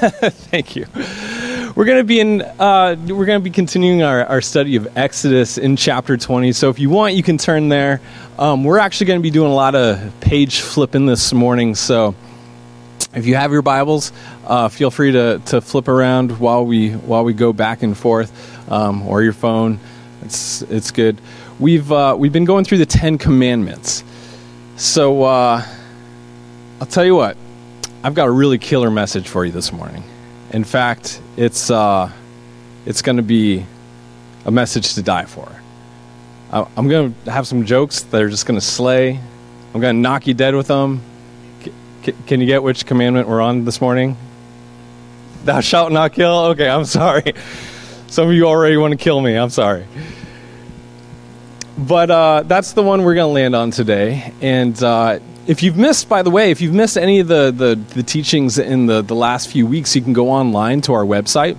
Thank you. We're going to be in. Uh, we're going to be continuing our, our study of Exodus in chapter 20. So if you want, you can turn there. Um, we're actually going to be doing a lot of page flipping this morning. So if you have your Bibles, uh, feel free to, to flip around while we while we go back and forth, um, or your phone. It's it's good. We've uh, we've been going through the Ten Commandments. So uh, I'll tell you what. I've got a really killer message for you this morning. In fact, it's uh, it's going to be a message to die for. I'm going to have some jokes that are just going to slay. I'm going to knock you dead with them. C- can you get which commandment we're on this morning? Thou shalt not kill? Okay, I'm sorry. Some of you already want to kill me. I'm sorry. But uh, that's the one we're going to land on today. And uh, if you've missed, by the way, if you've missed any of the, the, the teachings in the, the last few weeks, you can go online to our website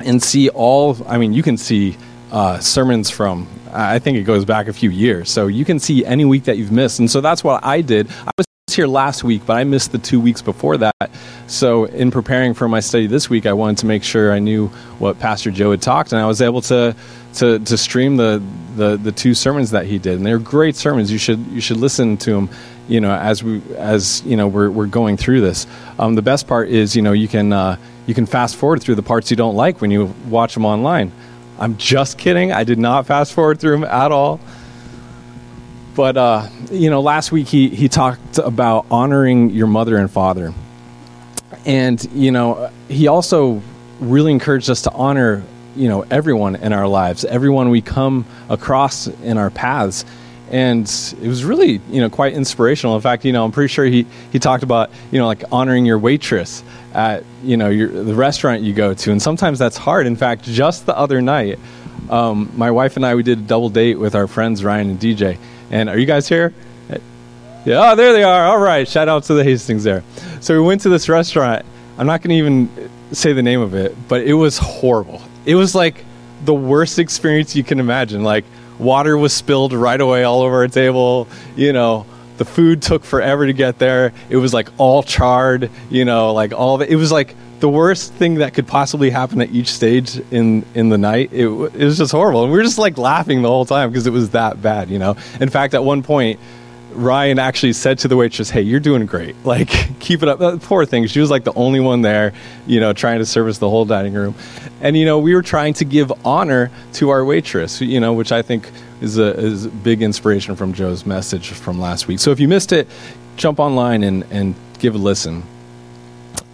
and see all, I mean, you can see uh, sermons from, I think it goes back a few years. So you can see any week that you've missed. And so that's what I did. I was here last week, but I missed the two weeks before that. So, in preparing for my study this week, I wanted to make sure I knew what Pastor Joe had talked, and I was able to to, to stream the, the the two sermons that he did, and they're great sermons. You should you should listen to them. You know, as we as you know we're we're going through this. Um, the best part is you know you can uh, you can fast forward through the parts you don't like when you watch them online. I'm just kidding. I did not fast forward through them at all. But uh, you know, last week he he talked about honoring your mother and father, and you know, he also really encouraged us to honor you know everyone in our lives, everyone we come across in our paths. And it was really, you know, quite inspirational. In fact, you know, I'm pretty sure he, he talked about, you know, like honoring your waitress at, you know, your, the restaurant you go to. And sometimes that's hard. In fact, just the other night, um, my wife and I, we did a double date with our friends Ryan and DJ and are you guys here? Yeah, oh, there they are. All right. Shout out to the Hastings there. So we went to this restaurant. I'm not going to even say the name of it, but it was horrible. It was like the worst experience you can imagine. Like water was spilled right away all over our table. You know, the food took forever to get there. It was like all charred. You know, like all of it. It was like the worst thing that could possibly happen at each stage in in the night. It, it was just horrible, and we were just like laughing the whole time because it was that bad. You know. In fact, at one point. Ryan actually said to the waitress, "Hey, you're doing great. Like, keep it up." Uh, poor thing. She was like the only one there, you know, trying to service the whole dining room. And you know, we were trying to give honor to our waitress, you know, which I think is a is a big inspiration from Joe's message from last week. So if you missed it, jump online and and give a listen.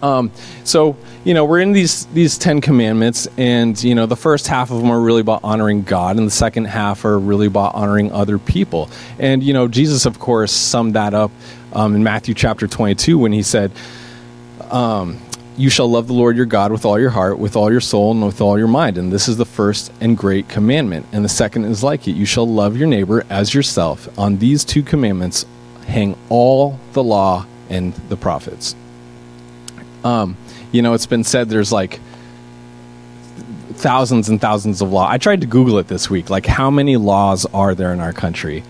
Um, so you know we're in these these Ten Commandments, and you know the first half of them are really about honoring God, and the second half are really about honoring other people. And you know Jesus, of course, summed that up um, in Matthew chapter twenty two when he said. Um, you shall love the Lord your God with all your heart, with all your soul, and with all your mind. And this is the first and great commandment. And the second is like it you shall love your neighbor as yourself. On these two commandments hang all the law and the prophets. Um, you know, it's been said there's like thousands and thousands of laws. I tried to Google it this week. Like, how many laws are there in our country?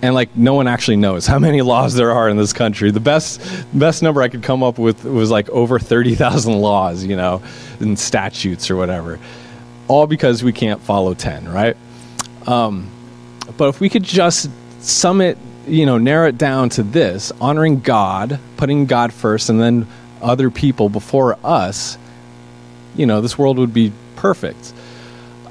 And like, no one actually knows how many laws there are in this country. The best best number I could come up with was like over thirty thousand laws, you know, and statutes or whatever. All because we can't follow ten, right? Um, but if we could just sum it, you know, narrow it down to this: honoring God, putting God first, and then other people before us, you know, this world would be perfect.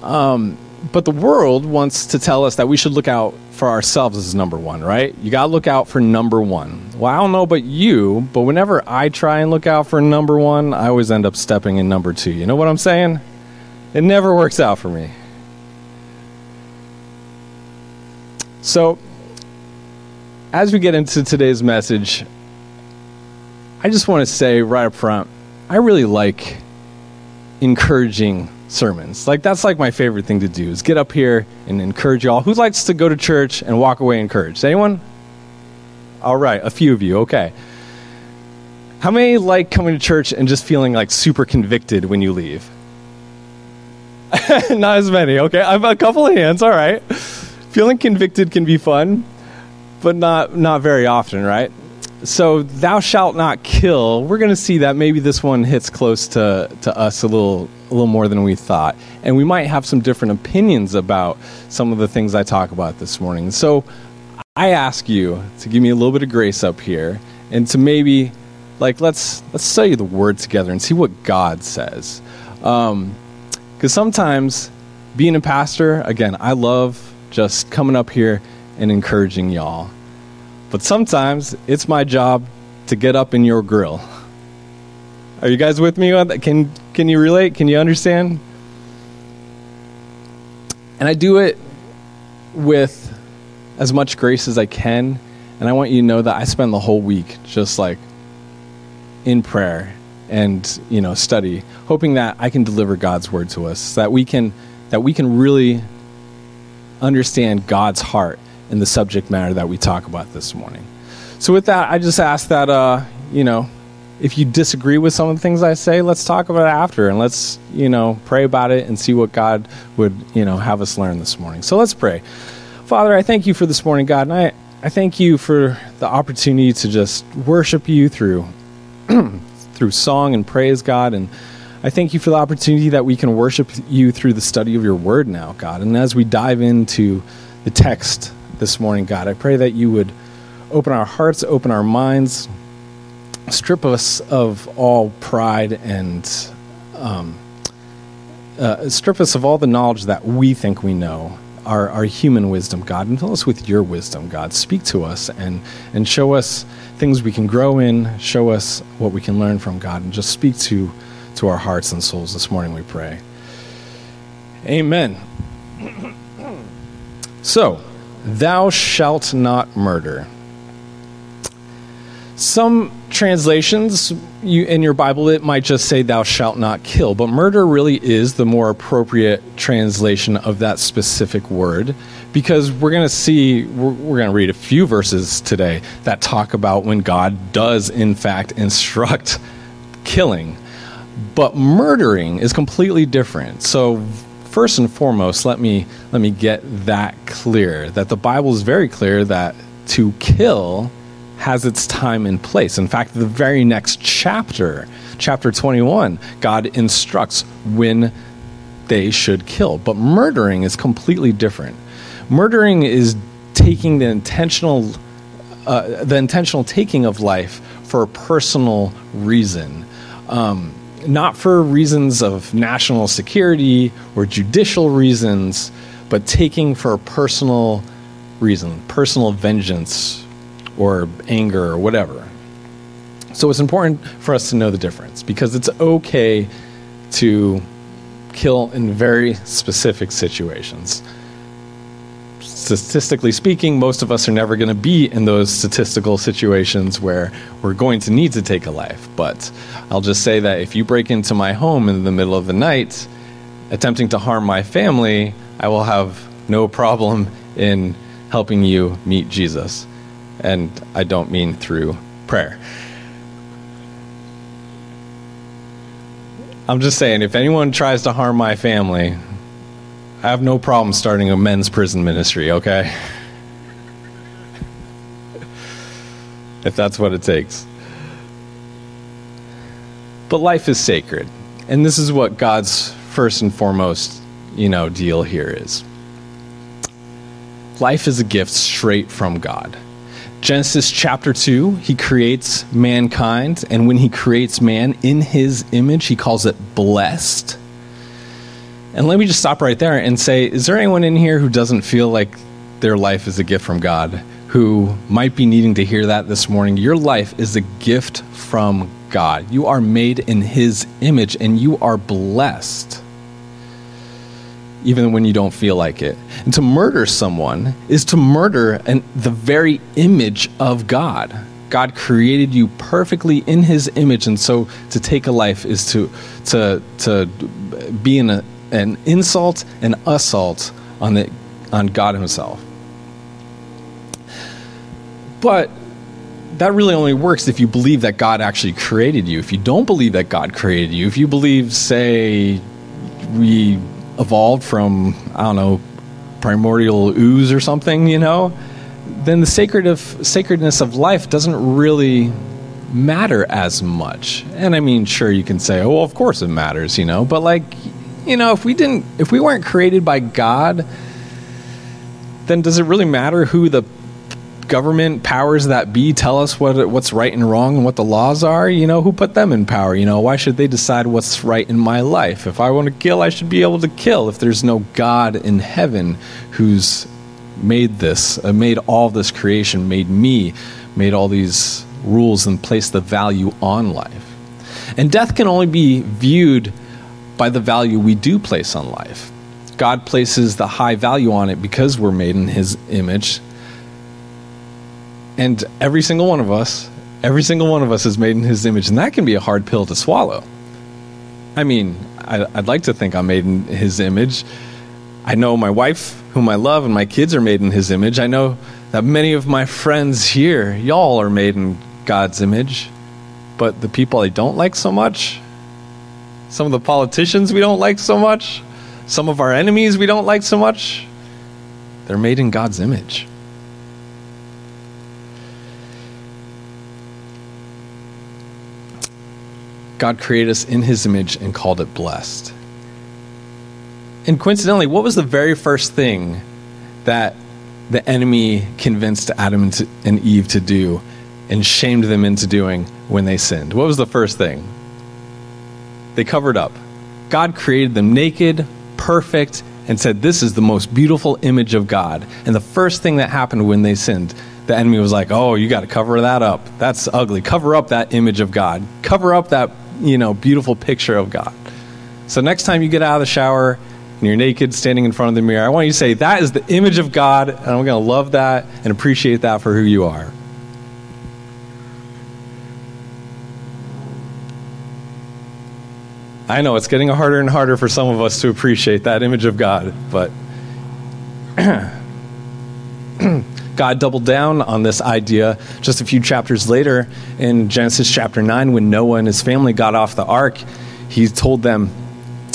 Um, but the world wants to tell us that we should look out for ourselves as number one, right? You got to look out for number one. Well, I don't know about you, but whenever I try and look out for number one, I always end up stepping in number two. You know what I'm saying? It never works out for me. So, as we get into today's message, I just want to say right up front, I really like encouraging sermons. Like that's like my favorite thing to do is get up here and encourage y'all. Who likes to go to church and walk away encouraged? Anyone? All right, a few of you. Okay. How many like coming to church and just feeling like super convicted when you leave? Not as many. Okay, I've a couple of hands. All right. Feeling convicted can be fun, but not not very often, right? So thou shalt not kill. We're going to see that maybe this one hits close to, to us a little a little more than we thought, and we might have some different opinions about some of the things I talk about this morning. So I ask you to give me a little bit of grace up here, and to maybe like let's let's study the word together and see what God says, because um, sometimes being a pastor, again, I love just coming up here and encouraging y'all. But sometimes it's my job to get up in your grill. Are you guys with me on that? Can can you relate? Can you understand? And I do it with as much grace as I can, and I want you to know that I spend the whole week just like in prayer and, you know, study, hoping that I can deliver God's word to us, so that we can that we can really understand God's heart in the subject matter that we talk about this morning. So, with that, I just ask that, uh, you know, if you disagree with some of the things I say, let's talk about it after and let's, you know, pray about it and see what God would, you know, have us learn this morning. So let's pray. Father, I thank you for this morning, God, and I, I thank you for the opportunity to just worship you through through song and praise, God, and I thank you for the opportunity that we can worship you through the study of your word now, God. And as we dive into the text this morning, God. I pray that you would open our hearts, open our minds, strip us of all pride, and um, uh, strip us of all the knowledge that we think we know, our, our human wisdom, God, and fill us with your wisdom, God. Speak to us and, and show us things we can grow in, show us what we can learn from God, and just speak to, to our hearts and souls this morning, we pray. Amen. So, Thou shalt not murder. Some translations you, in your Bible, it might just say, Thou shalt not kill. But murder really is the more appropriate translation of that specific word because we're going to see, we're, we're going to read a few verses today that talk about when God does, in fact, instruct killing. But murdering is completely different. So, first and foremost, let me let me get that clear that the Bible is very clear that to kill has its time and place. In fact, the very next chapter, chapter 21, God instructs when they should kill. But murdering is completely different. Murdering is taking the intentional uh, the intentional taking of life for a personal reason. Um, not for reasons of national security or judicial reasons, but taking for a personal reason, personal vengeance or anger or whatever. So it's important for us to know the difference because it's okay to kill in very specific situations statistically speaking, most of us are never going to be in those statistical situations where we're going to need to take a life. But I'll just say that if you break into my home in the middle of the night, attempting to harm my family, I will have no problem in helping you meet Jesus. And I don't mean through prayer. I'm just saying, if anyone tries to harm my family, I have no problem starting a men's prison ministry, okay? if that's what it takes. But life is sacred. And this is what God's first and foremost, you know, deal here is. Life is a gift straight from God. Genesis chapter 2, he creates mankind, and when he creates man in his image, he calls it blessed. And let me just stop right there and say is there anyone in here who doesn't feel like their life is a gift from God, who might be needing to hear that this morning? Your life is a gift from God. You are made in His image and you are blessed, even when you don't feel like it. And to murder someone is to murder an, the very image of God. God created you perfectly in His image, and so to take a life is to to to be in a an insult and assault on the on God Himself. But that really only works if you believe that God actually created you. If you don't believe that God created you, if you believe, say, we evolved from, I don't know, primordial ooze or something, you know, then the sacred of, sacredness of life doesn't really matter as much. And I mean, sure, you can say, oh, well, of course it matters, you know, but like, you know, if we didn't, if we weren't created by God, then does it really matter who the government powers that be tell us what what's right and wrong and what the laws are? You know, who put them in power? You know, why should they decide what's right in my life? If I want to kill, I should be able to kill. If there's no God in heaven who's made this, uh, made all this creation, made me, made all these rules and placed the value on life. And death can only be viewed by the value we do place on life. God places the high value on it because we're made in His image. And every single one of us, every single one of us is made in His image. And that can be a hard pill to swallow. I mean, I'd like to think I'm made in His image. I know my wife, whom I love, and my kids are made in His image. I know that many of my friends here, y'all are made in God's image. But the people I don't like so much, some of the politicians we don't like so much, some of our enemies we don't like so much, they're made in God's image. God created us in his image and called it blessed. And coincidentally, what was the very first thing that the enemy convinced Adam and Eve to do and shamed them into doing when they sinned? What was the first thing? They covered up. God created them naked, perfect, and said, This is the most beautiful image of God. And the first thing that happened when they sinned, the enemy was like, Oh, you got to cover that up. That's ugly. Cover up that image of God. Cover up that, you know, beautiful picture of God. So next time you get out of the shower and you're naked standing in front of the mirror, I want you to say, That is the image of God, and I'm going to love that and appreciate that for who you are. I know it's getting harder and harder for some of us to appreciate that image of God, but God doubled down on this idea just a few chapters later in Genesis chapter 9 when Noah and his family got off the ark. He told them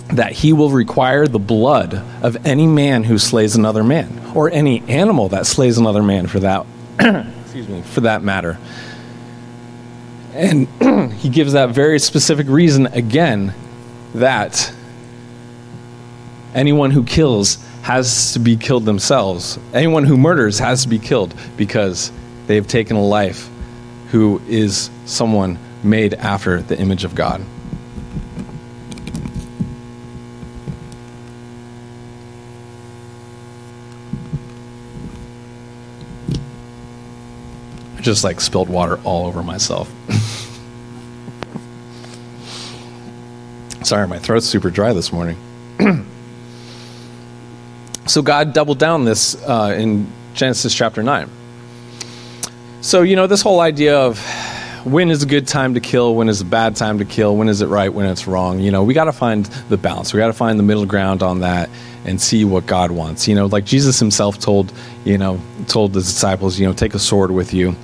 that he will require the blood of any man who slays another man or any animal that slays another man for that excuse me for that matter. And he gives that very specific reason again that anyone who kills has to be killed themselves. Anyone who murders has to be killed because they've taken a life who is someone made after the image of God. I just like spilled water all over myself. Sorry, my throat's super dry this morning. so God doubled down this uh, in Genesis chapter 9. So, you know, this whole idea of when is a good time to kill, when is a bad time to kill, when is it right, when it's wrong, you know, we got to find the balance. We got to find the middle ground on that and see what God wants. You know, like Jesus himself told, you know, told the disciples, you know, take a sword with you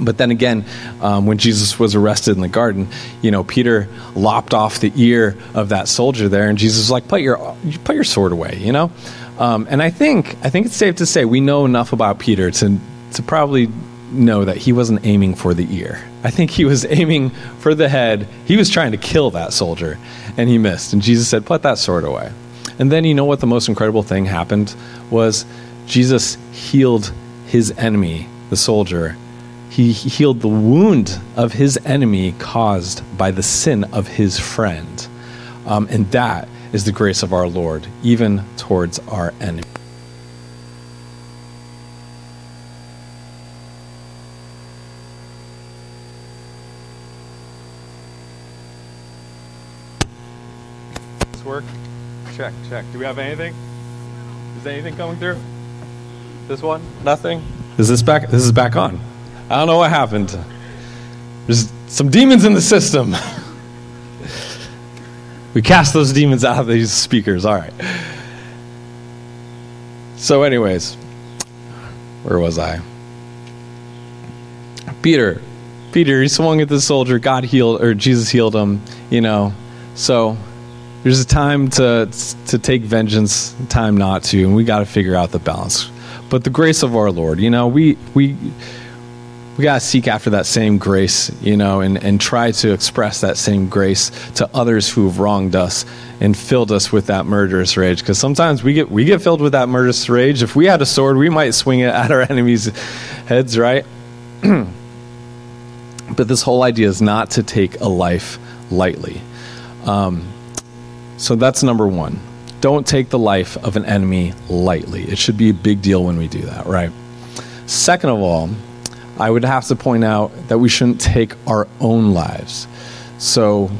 but then again, um, when Jesus was arrested in the garden, you know, Peter lopped off the ear of that soldier there, and Jesus was like, "Put your put your sword away," you know. Um, and I think I think it's safe to say we know enough about Peter to to probably know that he wasn't aiming for the ear. I think he was aiming for the head. He was trying to kill that soldier, and he missed. And Jesus said, "Put that sword away." And then you know what the most incredible thing happened was Jesus healed his enemy, the soldier, he healed the wound of his enemy caused by the sin of his friend. Um, and that is the grace of our Lord, even towards our enemy. This work? Check, check. Do we have anything? Is anything coming through? This one? Nothing? Is this back? This is back on. I don't know what happened. There's some demons in the system. we cast those demons out of these speakers. All right. So, anyways, where was I? Peter. Peter, he swung at the soldier. God healed, or Jesus healed him, you know. So, there's a time to, to take vengeance, time not to, and we got to figure out the balance. but the grace of our Lord. You know, we we we got to seek after that same grace, you know, and, and try to express that same grace to others who have wronged us and filled us with that murderous rage. Because sometimes we get, we get filled with that murderous rage. If we had a sword, we might swing it at our enemies' heads, right? but this whole idea is not to take a life lightly. Um, so that's number one. Don't take the life of an enemy lightly. It should be a big deal when we do that, right? Second of all, I would have to point out that we shouldn't take our own lives. So,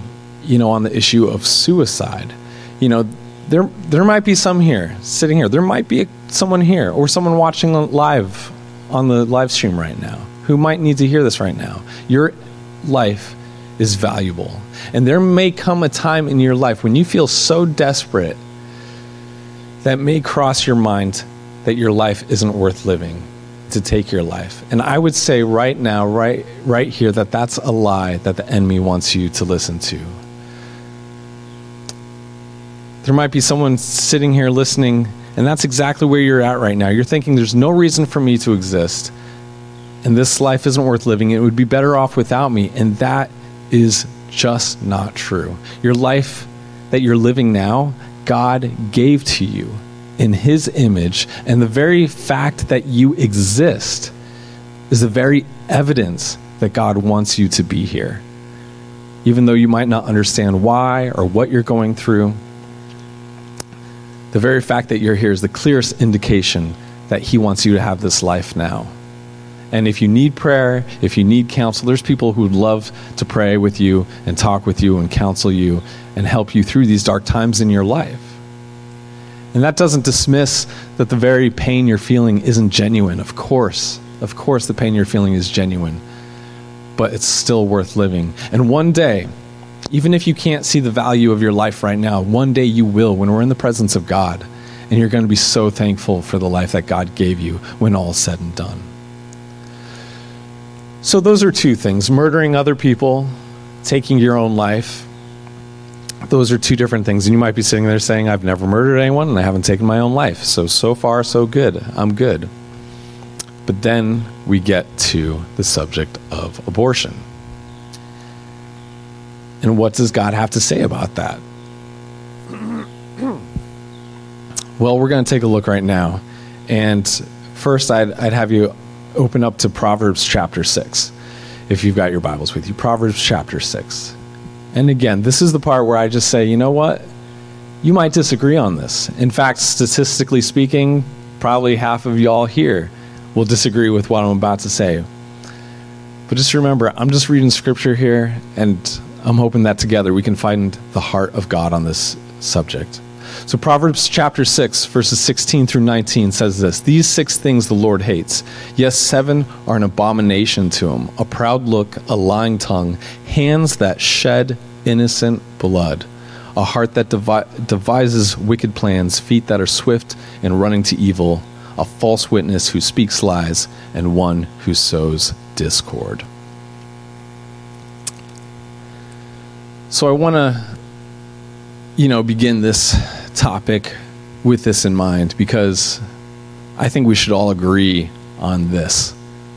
you know, on the issue of suicide, you know, there there might be some here sitting here. There might be someone here or someone watching live on the live stream right now who might need to hear this right now. Your life is valuable. And there may come a time in your life when you feel so desperate that may cross your mind that your life isn't worth living to take your life. And I would say right now, right, right here, that that's a lie that the enemy wants you to listen to. There might be someone sitting here listening, and that's exactly where you're at right now. You're thinking, there's no reason for me to exist, and this life isn't worth living. It would be better off without me. And that is just not true. Your life that you're living now, God gave to you in His image, and the very fact that you exist is the very evidence that God wants you to be here. Even though you might not understand why or what you're going through, the very fact that you're here is the clearest indication that He wants you to have this life now. And if you need prayer, if you need counsel, there's people who would love to pray with you and talk with you and counsel you and help you through these dark times in your life. And that doesn't dismiss that the very pain you're feeling isn't genuine. Of course, of course, the pain you're feeling is genuine, but it's still worth living. And one day, even if you can't see the value of your life right now, one day you will when we're in the presence of God. And you're going to be so thankful for the life that God gave you when all is said and done. So, those are two things murdering other people, taking your own life those are two different things. And you might be sitting there saying, I've never murdered anyone and I haven't taken my own life. So, so far, so good. I'm good. But then we get to the subject of abortion. And what does God have to say about that? well, we're going to take a look right now. And first, I'd, I'd have you open up to Proverbs chapter 6, if you've got your Bibles with you. Proverbs chapter 6. And again, this is the part where I just say, you know what? You might disagree on this. In fact, statistically speaking, probably half of y'all here will disagree with what I'm about to say. But just remember, I'm just reading scripture here, and I'm hoping that together we can find the heart of God on this subject. So, Proverbs chapter 6, verses 16 through 19 says this These six things the Lord hates. Yes, seven are an abomination to him a proud look, a lying tongue, hands that shed innocent blood, a heart that devi- devises wicked plans, feet that are swift and running to evil, a false witness who speaks lies, and one who sows discord. So, I want to, you know, begin this topic with this in mind because I think we should all agree on this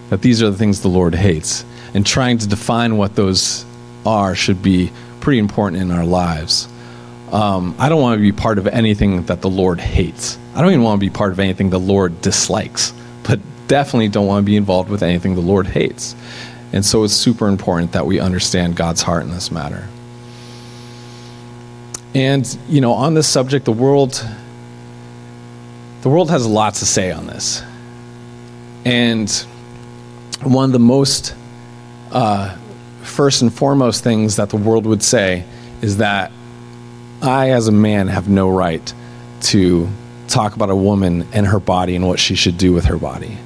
that these are the things the Lord hates. And trying to define what those are should be pretty important in our lives. Um, I don't want to be part of anything that the Lord hates. I don't even want to be part of anything the Lord dislikes, but definitely don't want to be involved with anything the Lord hates. And so it's super important that we understand God's heart in this matter. And, you know, on this subject, the world the world has a lot to say on this. And one of the most uh, first and foremost things that the world would say is that I, as a man, have no right to talk about a woman and her body and what she should do with her body.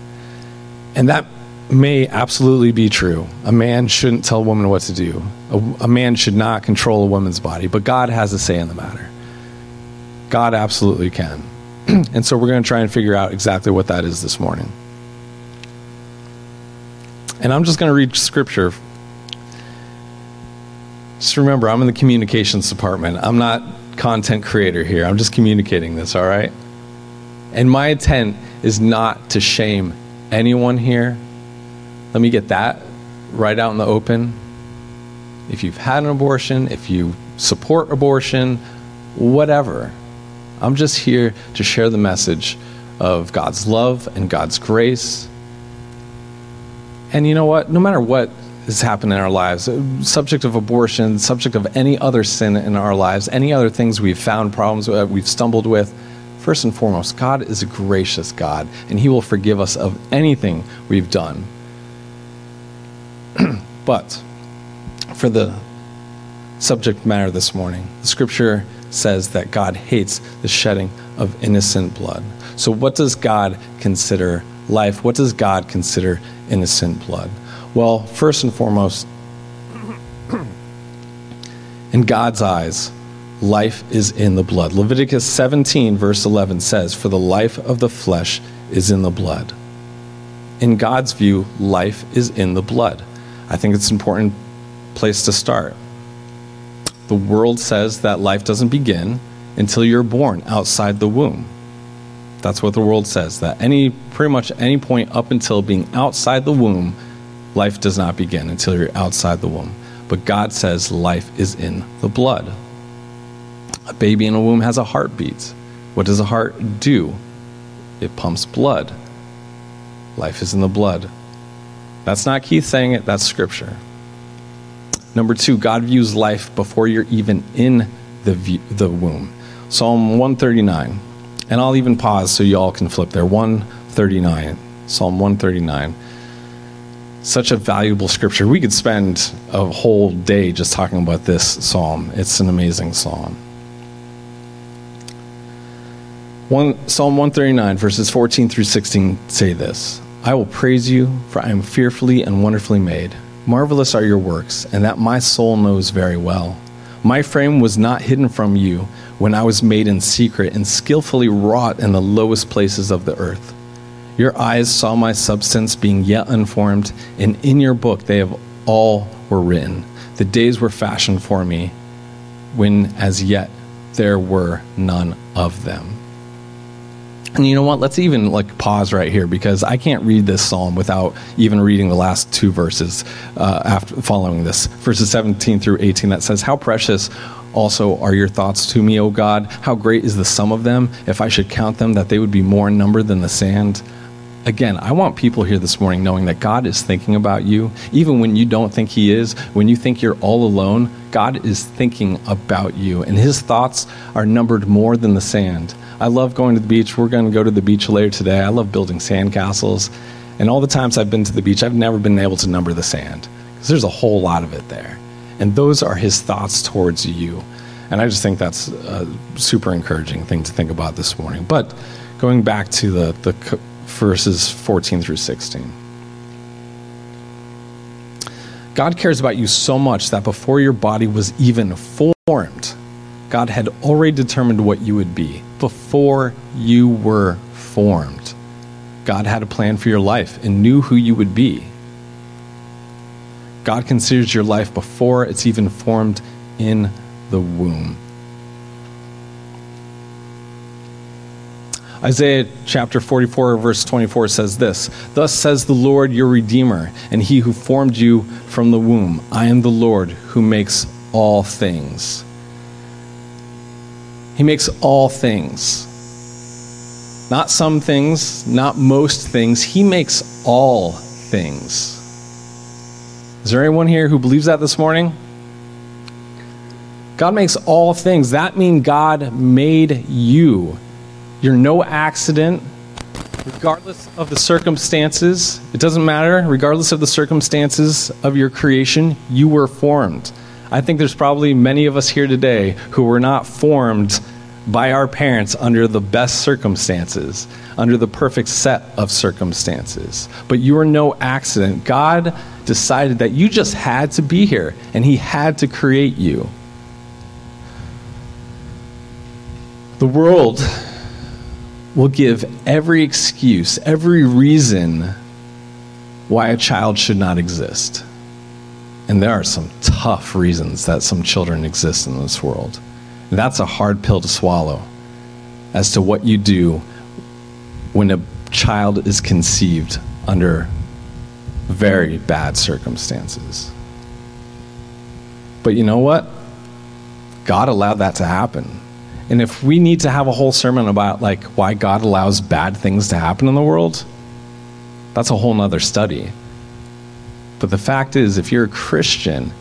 And that may absolutely be true. A man shouldn't tell a woman what to do. A, a, man should not control a woman's body, but God has a say in the matter. God absolutely can. and so we're going to try and figure out exactly what that is this morning. And I'm just going to read scripture. Just remember, I'm in the communications department. I'm not content creator here. I'm just communicating this, all right? And my intent is not to shame anyone here. Let me get that right out in the open. If you've had an abortion, if you support abortion, whatever, I'm just here to share the message of God's love and God's grace. And you know what? No matter what has happened in our lives, subject of abortion, subject of any other sin in our lives, any other things we've found problems with, we've stumbled with, first and foremost, God is a gracious God, and He will forgive us of anything we've done. But for the subject matter this morning, the scripture says that God hates the shedding of innocent blood. So, what does God consider life? What does God consider innocent blood? Well, first and foremost, in God's eyes, life is in the blood. Leviticus 17, verse 11 says, For the life of the flesh is in the blood. In God's view, life is in the blood. I think it's an important place to start. The world says that life doesn't begin until you're born outside the womb. That's what the world says, that any pretty much any point up until being outside the womb, life does not begin until you're outside the womb. But God says life is in the blood. A baby in a womb has a heartbeat. What does a heart do? It pumps blood. Life is in the blood. That's not Keith saying it, that's scripture. Number two, God views life before you're even in the, view, the womb. Psalm 139. And I'll even pause so you all can flip there. 139. Psalm 139. Such a valuable scripture. We could spend a whole day just talking about this psalm. It's an amazing psalm. One, psalm 139, verses 14 through 16 say this I will praise you, for I am fearfully and wonderfully made. Marvelous are your works, and that my soul knows very well. My frame was not hidden from you when I was made in secret and skillfully wrought in the lowest places of the earth. Your eyes saw my substance being yet unformed, and in your book they have all were written. The days were fashioned for me, when as yet there were none of them. And you know what? Let's even like pause right here because I can't read this psalm without even reading the last two verses uh, after following this, verses 17 through 18. That says, "How precious also are your thoughts to me, O God. How great is the sum of them? If I should count them, that they would be more in number than the sand." Again, I want people here this morning knowing that God is thinking about you, even when you don't think He is, when you think you're all alone. God is thinking about you, and His thoughts are numbered more than the sand. I love going to the beach. We're going to go to the beach later today. I love building sandcastles. And all the times I've been to the beach, I've never been able to number the sand because there's a whole lot of it there. And those are his thoughts towards you. And I just think that's a super encouraging thing to think about this morning. But going back to the, the verses 14 through 16. God cares about you so much that before your body was even formed, God had already determined what you would be before you were formed. God had a plan for your life and knew who you would be. God considers your life before it's even formed in the womb. Isaiah chapter 44, verse 24 says this Thus says the Lord your Redeemer, and he who formed you from the womb. I am the Lord who makes all things. He makes all things. Not some things, not most things. He makes all things. Is there anyone here who believes that this morning? God makes all things. That means God made you. You're no accident, regardless of the circumstances. It doesn't matter. Regardless of the circumstances of your creation, you were formed. I think there's probably many of us here today who were not formed by our parents under the best circumstances, under the perfect set of circumstances. But you are no accident. God decided that you just had to be here, and He had to create you. The world will give every excuse, every reason why a child should not exist. And there are some tough reasons that some children exist in this world. That's a hard pill to swallow as to what you do when a child is conceived under very bad circumstances. But you know what? God allowed that to happen. And if we need to have a whole sermon about like why God allows bad things to happen in the world, that's a whole nother study. But the fact is, if you're a Christian,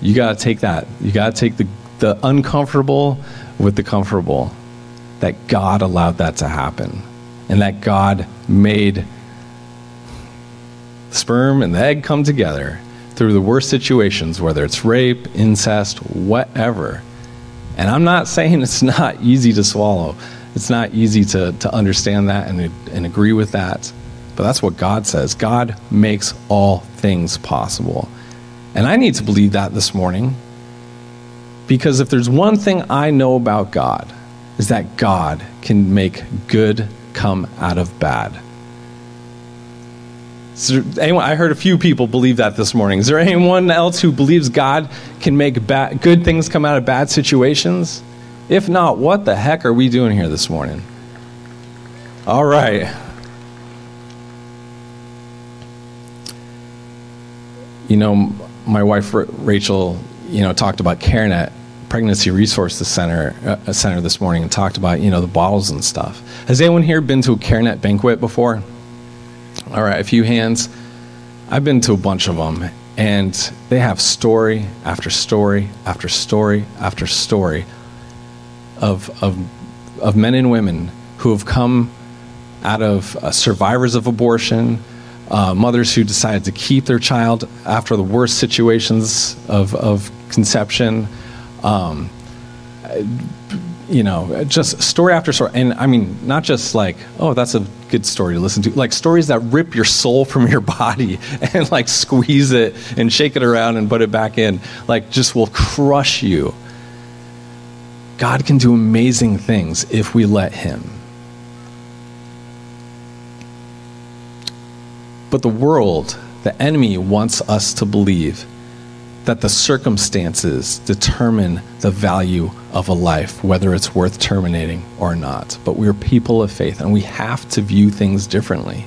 you got to take that. You got to take the, the uncomfortable with the comfortable. That God allowed that to happen. And that God made sperm and the egg come together through the worst situations, whether it's rape, incest, whatever. And I'm not saying it's not easy to swallow. It's not easy to, to understand that and, and agree with that. But that's what God says. God makes all things possible. And I need to believe that this morning. Because if there's one thing I know about God, is that God can make good come out of bad. Anyone, I heard a few people believe that this morning. Is there anyone else who believes God can make bad, good things come out of bad situations? If not, what the heck are we doing here this morning? All right. You know, my wife Rachel, you know, talked about CareNet Pregnancy Resources Center uh, center this morning and talked about you know the bottles and stuff. Has anyone here been to a CareNet banquet before? All right, a few hands. I've been to a bunch of them, and they have story after story after story after story of, of, of men and women who have come out of uh, survivors of abortion, uh, mothers who decided to keep their child after the worst situations of, of conception. Um, you know, just story after story. And I mean, not just like, oh, that's a good story to listen to, like stories that rip your soul from your body and like squeeze it and shake it around and put it back in, like just will crush you. God can do amazing things if we let Him. But the world, the enemy, wants us to believe that the circumstances determine the value of a life, whether it's worth terminating or not. But we're people of faith and we have to view things differently.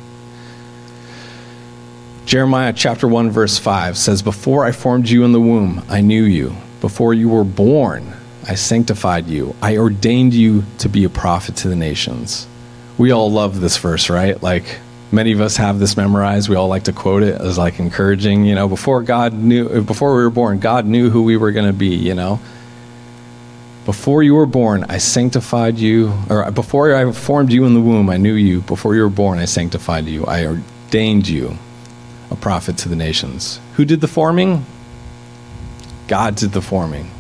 Jeremiah chapter 1 verse 5 says before I formed you in the womb I knew you before you were born I sanctified you I ordained you to be a prophet to the nations. We all love this verse, right? Like many of us have this memorized. We all like to quote it as like encouraging, you know, before God knew, before we were born, God knew who we were going to be, you know. Before you were born, I sanctified you, or before I formed you in the womb, I knew you. Before you were born, I sanctified you. I ordained you a prophet to the nations. Who did the forming? God did the forming.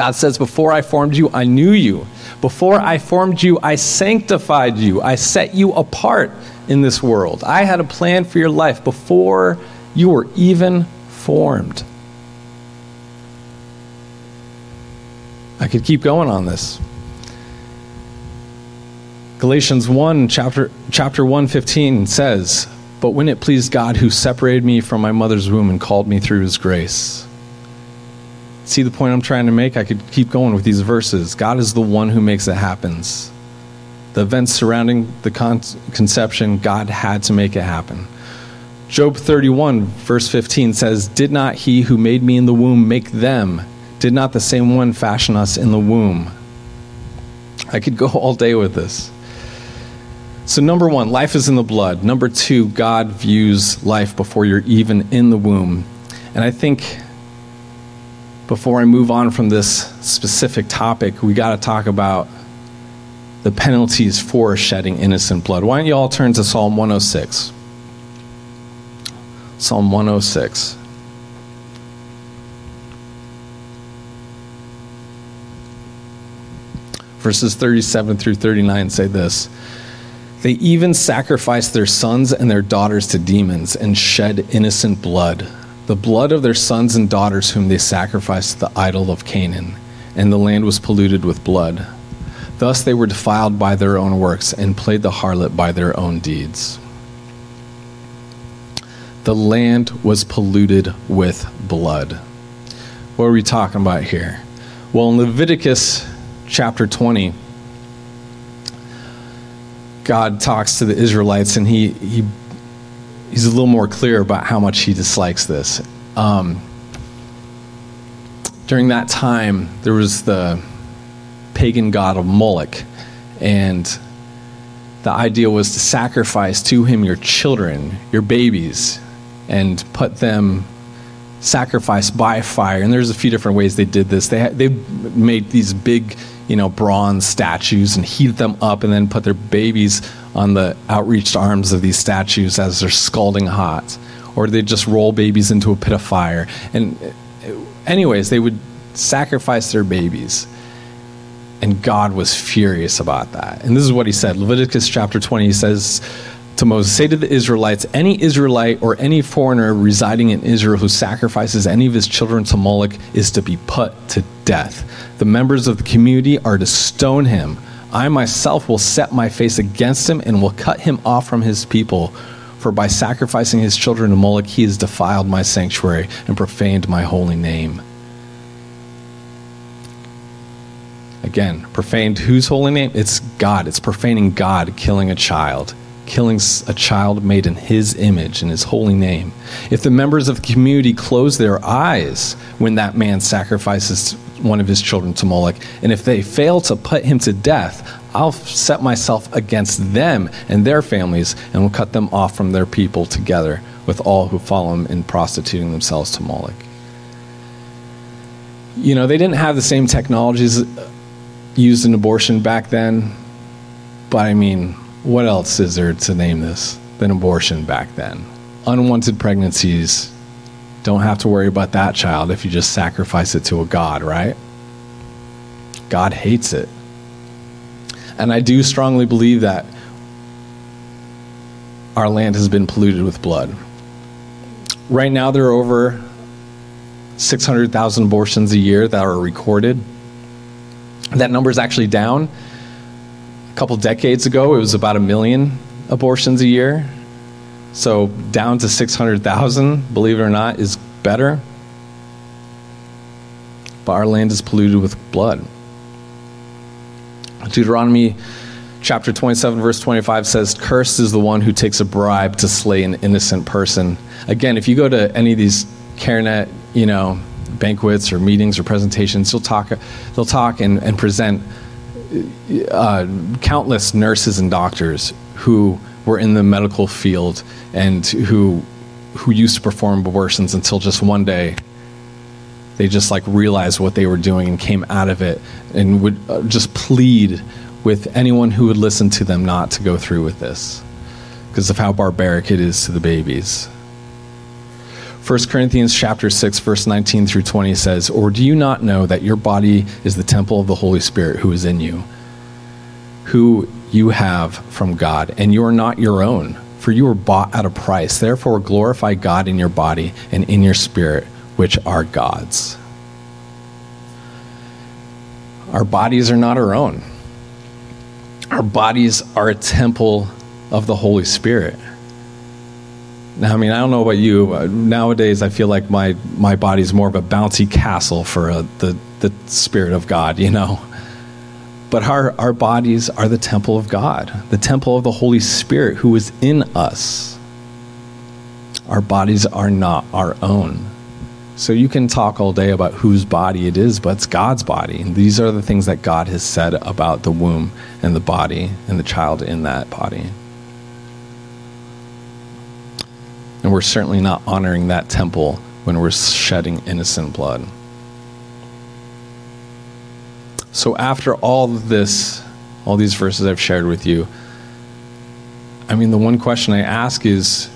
God says, Before I formed you, I knew you. Before I formed you, I sanctified you. I set you apart in this world. I had a plan for your life before you were even formed. I could keep going on this. Galatians 1 chapter chapter 115 says, "But when it pleased God who separated me from my mother's womb and called me through his grace." See the point I'm trying to make? I could keep going with these verses. God is the one who makes it happen the events surrounding the con- conception, God had to make it happen. Job 31, verse 15 says, Did not he who made me in the womb make them? Did not the same one fashion us in the womb? I could go all day with this. So, number one, life is in the blood. Number two, God views life before you're even in the womb. And I think before I move on from this specific topic, we got to talk about the penalties for shedding innocent blood. Why don't you all turn to Psalm 106? Psalm 106. Verses 37 through 39 say this They even sacrificed their sons and their daughters to demons and shed innocent blood, the blood of their sons and daughters whom they sacrificed to the idol of Canaan, and the land was polluted with blood. Thus they were defiled by their own works and played the harlot by their own deeds. The land was polluted with blood. What are we talking about here? Well, in Leviticus chapter 20, God talks to the Israelites, and he, he he's a little more clear about how much he dislikes this. Um, during that time, there was the pagan god of Moloch, and the idea was to sacrifice to him your children, your babies, and put them sacrificed by fire. And there's a few different ways they did this. They they made these big, you know, bronze statues and heated them up, and then put their babies on the outreached arms of these statues as they're scalding hot, or they just roll babies into a pit of fire. And uh, anyways, they would sacrifice their babies. And God was furious about that. And this is what he said Leviticus chapter 20, he says to Moses, Say to the Israelites, any Israelite or any foreigner residing in Israel who sacrifices any of his children to Moloch is to be put to death. The members of the community are to stone him. I myself will set my face against him and will cut him off from his people. For by sacrificing his children to Moloch, he has defiled my sanctuary and profaned my holy name. Again, profaned whose holy name? It's God. It's profaning God, killing a child, killing a child made in his image, in his holy name. If the members of the community close their eyes when that man sacrifices one of his children to Moloch, and if they fail to put him to death, I'll set myself against them and their families and will cut them off from their people together with all who follow them in prostituting themselves to Moloch. You know, they didn't have the same technologies used in abortion back then. But I mean, what else is there to name this than abortion back then? Unwanted pregnancies. Don't have to worry about that child if you just sacrifice it to a God, right? God hates it. And I do strongly believe that our land has been polluted with blood. Right now, there are over 600,000 abortions a year that are recorded. That number is actually down. A couple decades ago, it was about a million abortions a year. So down to 600,000, believe it or not, is better. But our land is polluted with blood. Deuteronomy chapter 27, verse 25 says, Cursed is the one who takes a bribe to slay an innocent person. Again, if you go to any of these CareNet, you know, banquets or meetings or presentations, they'll talk, they'll talk and, and present uh, countless nurses and doctors who were in the medical field and who who used to perform abortions until just one day they just like realized what they were doing and came out of it and would uh, just plead with anyone who would listen to them not to go through with this because of how barbaric it is to the babies. 1 Corinthians chapter 6 verse 19 through 20 says, "Or do you not know that your body is the temple of the Holy Spirit who is in you, who you have from God, and you are not your own, for you were bought at a price. Therefore glorify God in your body and in your spirit, which are God's." Our bodies are not our own. Our bodies are a temple of the Holy Spirit. Now, I mean, I don't know about you. nowadays, I feel like my, my body's more of a bouncy castle for uh, the, the Spirit of God, you know? But our, our bodies are the temple of God, the temple of the Holy Spirit who is in us. Our bodies are not our own. So you can talk all day about whose body it is, but it's God's body. And these are the things that God has said about the womb and the body and the child in that body. And we're certainly not honoring that temple when we're shedding innocent blood. So, after all this, all these verses I've shared with you, I mean, the one question I ask is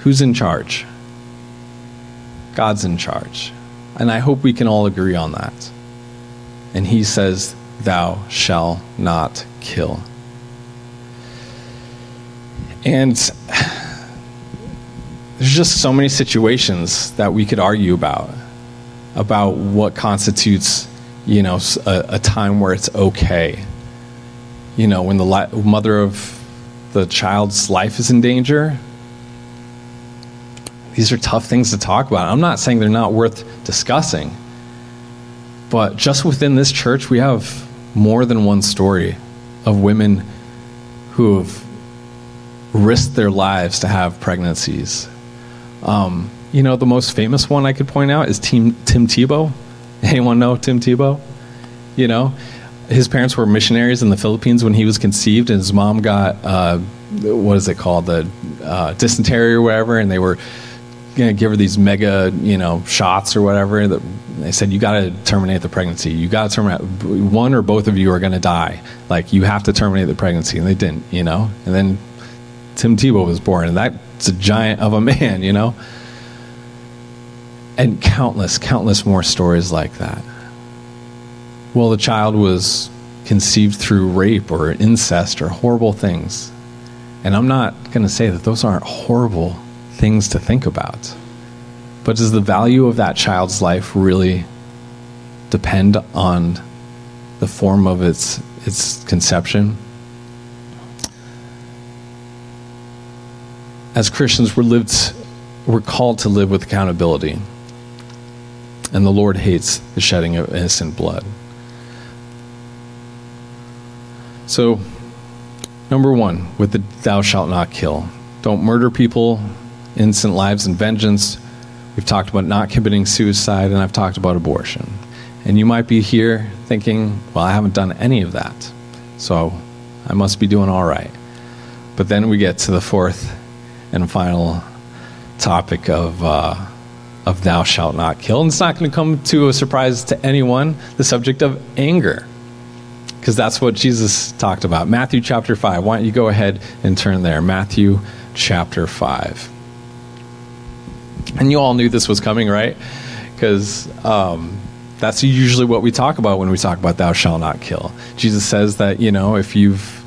who's in charge? God's in charge. And I hope we can all agree on that. And he says, Thou shalt not kill. And there's just so many situations that we could argue about about what constitutes you know a, a time where it's okay you know when the li- mother of the child's life is in danger these are tough things to talk about i'm not saying they're not worth discussing but just within this church we have more than one story of women who have risked their lives to have pregnancies. Um, you know, the most famous one I could point out is Tim, Tim Tebow. Anyone know Tim Tebow? You know, his parents were missionaries in the Philippines when he was conceived, and his mom got uh, what is it called, the uh, dysentery or whatever, and they were going to give her these mega, you know, shots or whatever. That they said you got to terminate the pregnancy. You got to terminate. One or both of you are going to die. Like you have to terminate the pregnancy, and they didn't. You know, and then Tim Tebow was born, and that's a giant of a man. You know, and countless, countless more stories like that. Well, the child was conceived through rape or incest or horrible things. And I'm not going to say that those aren't horrible things to think about. But does the value of that child's life really depend on the form of its its conception? As Christians, we're lived we're called to live with accountability. And the Lord hates the shedding of innocent blood. So, number one, with the thou shalt not kill. Don't murder people, innocent lives, and vengeance. We've talked about not committing suicide, and I've talked about abortion. And you might be here thinking, well, I haven't done any of that, so I must be doing all right. But then we get to the fourth and final topic of, uh, of thou shalt not kill. And it's not going to come to a surprise to anyone the subject of anger because that's what Jesus talked about. Matthew chapter 5. Why don't you go ahead and turn there? Matthew chapter 5. And you all knew this was coming, right? Because um, that's usually what we talk about when we talk about thou shalt not kill. Jesus says that, you know, if you've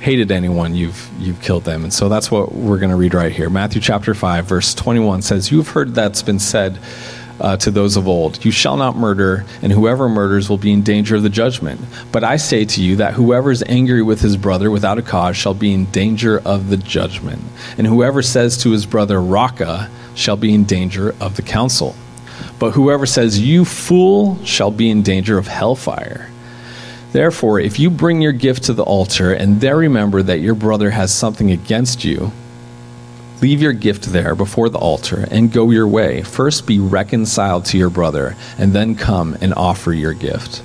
hated anyone, you've you've killed them. And so that's what we're going to read right here. Matthew chapter 5 verse 21 says, "You've heard that's been said uh, to those of old. You shall not murder, and whoever murders will be in danger of the judgment. But I say to you that whoever is angry with his brother without a cause shall be in danger of the judgment. And whoever says to his brother, Raca, shall be in danger of the council. But whoever says, You fool, shall be in danger of hellfire. Therefore, if you bring your gift to the altar and there remember that your brother has something against you, Leave your gift there before the altar and go your way. First be reconciled to your brother, and then come and offer your gift.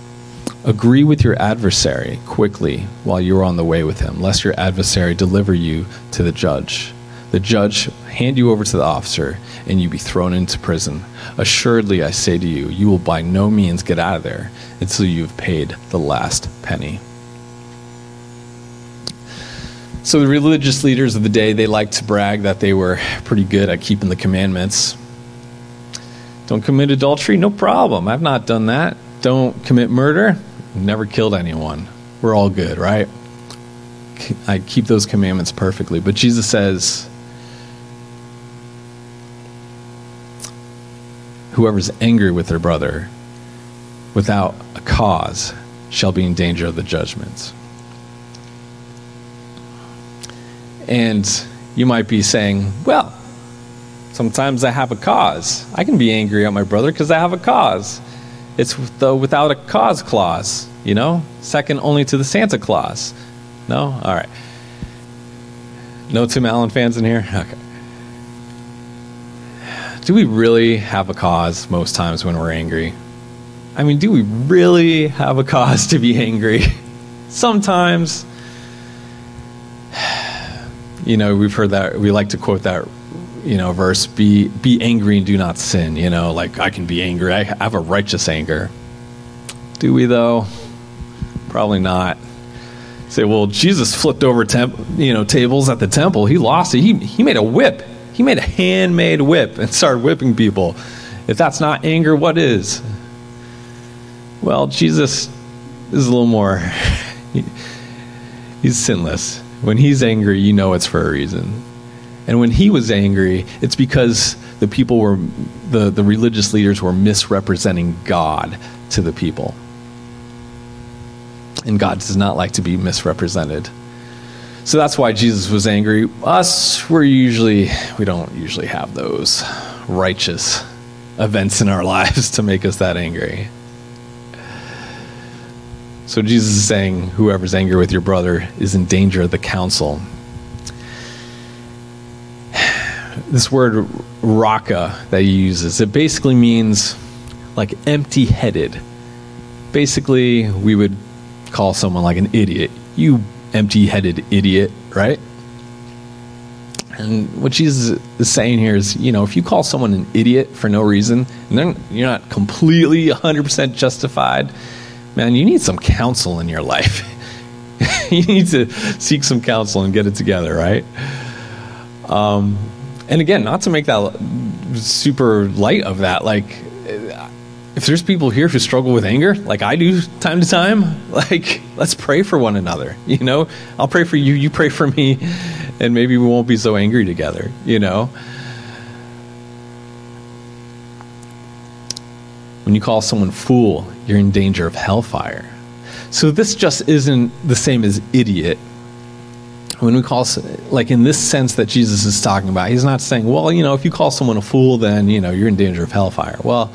Agree with your adversary quickly while you are on the way with him, lest your adversary deliver you to the judge. The judge hand you over to the officer, and you be thrown into prison. Assuredly, I say to you, you will by no means get out of there until you have paid the last penny. So the religious leaders of the day, they liked to brag that they were pretty good at keeping the commandments. Don't commit adultery? No problem. I've not done that. Don't commit murder? Never killed anyone. We're all good, right? I keep those commandments perfectly. But Jesus says, whoever's angry with their brother without a cause shall be in danger of the judgments. And you might be saying, well, sometimes I have a cause. I can be angry at my brother because I have a cause. It's the without a cause clause, you know? Second only to the Santa Claus. No? All right. No Tim Allen fans in here? Okay. Do we really have a cause most times when we're angry? I mean, do we really have a cause to be angry? Sometimes you know, we've heard that. We like to quote that, you know, verse: "Be be angry and do not sin." You know, like I can be angry. I have a righteous anger. Do we though? Probably not. Say, well, Jesus flipped over temp, you know, tables at the temple. He lost it. He he made a whip. He made a handmade whip and started whipping people. If that's not anger, what is? Well, Jesus is a little more. He, he's sinless. When he's angry, you know it's for a reason. And when he was angry, it's because the people were, the, the religious leaders were misrepresenting God to the people. And God does not like to be misrepresented. So that's why Jesus was angry. Us, we're usually, we don't usually have those righteous events in our lives to make us that angry. So Jesus is saying, whoever's angry with your brother is in danger of the council. This word raca that he uses, it basically means like empty headed. Basically, we would call someone like an idiot. You empty headed idiot, right? And what Jesus is saying here is, you know, if you call someone an idiot for no reason, and then you're not completely 100% justified, man, you need some counsel in your life. you need to seek some counsel and get it together, right? Um, and again, not to make that super light of that, like, if there's people here who struggle with anger, like I do time to time, like, let's pray for one another. You know, I'll pray for you, you pray for me, and maybe we won't be so angry together, you know? When you call someone fool, you're in danger of hellfire. So this just isn't the same as idiot. When we call, like in this sense that Jesus is talking about, he's not saying, well, you know, if you call someone a fool, then, you know, you're in danger of hellfire. Well,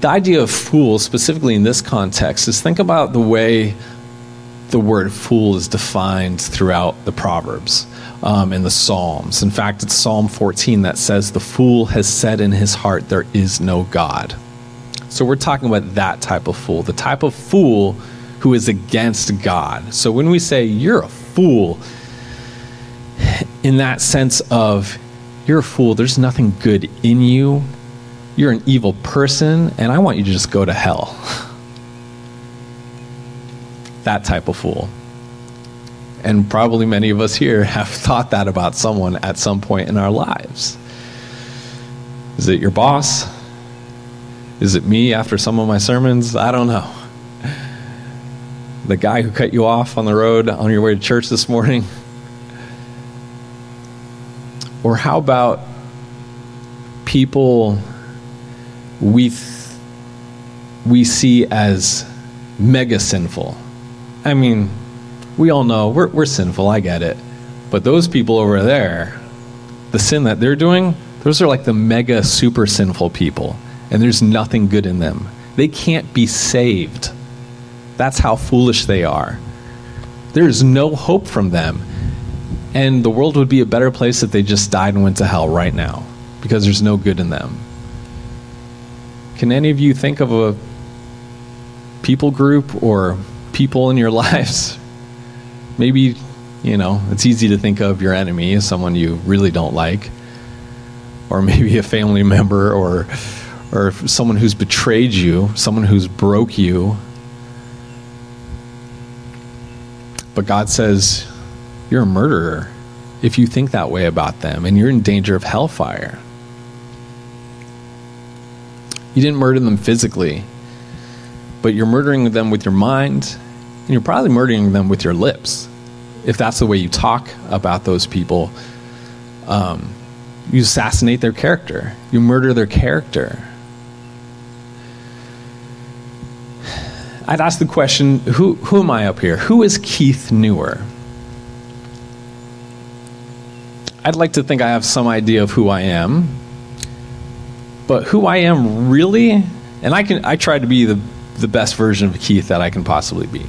the idea of fool, specifically in this context, is think about the way the word fool is defined throughout the Proverbs um, and the Psalms. In fact, it's Psalm 14 that says, The fool has said in his heart, There is no God. So we're talking about that type of fool, the type of fool who is against God. So when we say you're a fool, in that sense of you're a fool, there's nothing good in you, you're an evil person, and I want you to just go to hell. that type of fool. And probably many of us here have thought that about someone at some point in our lives. Is it your boss? Is it me after some of my sermons? I don't know. The guy who cut you off on the road on your way to church this morning? Or how about people we, th- we see as mega sinful? I mean, we all know we're, we're sinful, I get it. But those people over there, the sin that they're doing, those are like the mega super sinful people and there's nothing good in them. They can't be saved. That's how foolish they are. There's no hope from them. And the world would be a better place if they just died and went to hell right now because there's no good in them. Can any of you think of a people group or people in your lives? Maybe, you know, it's easy to think of your enemy as someone you really don't like, or maybe a family member or or someone who's betrayed you, someone who's broke you. But God says, You're a murderer if you think that way about them, and you're in danger of hellfire. You didn't murder them physically, but you're murdering them with your mind, and you're probably murdering them with your lips. If that's the way you talk about those people, um, you assassinate their character, you murder their character. I'd ask the question who, who am I up here? Who is Keith Newer? I'd like to think I have some idea of who I am, but who I am really, and I can I try to be the, the best version of Keith that I can possibly be.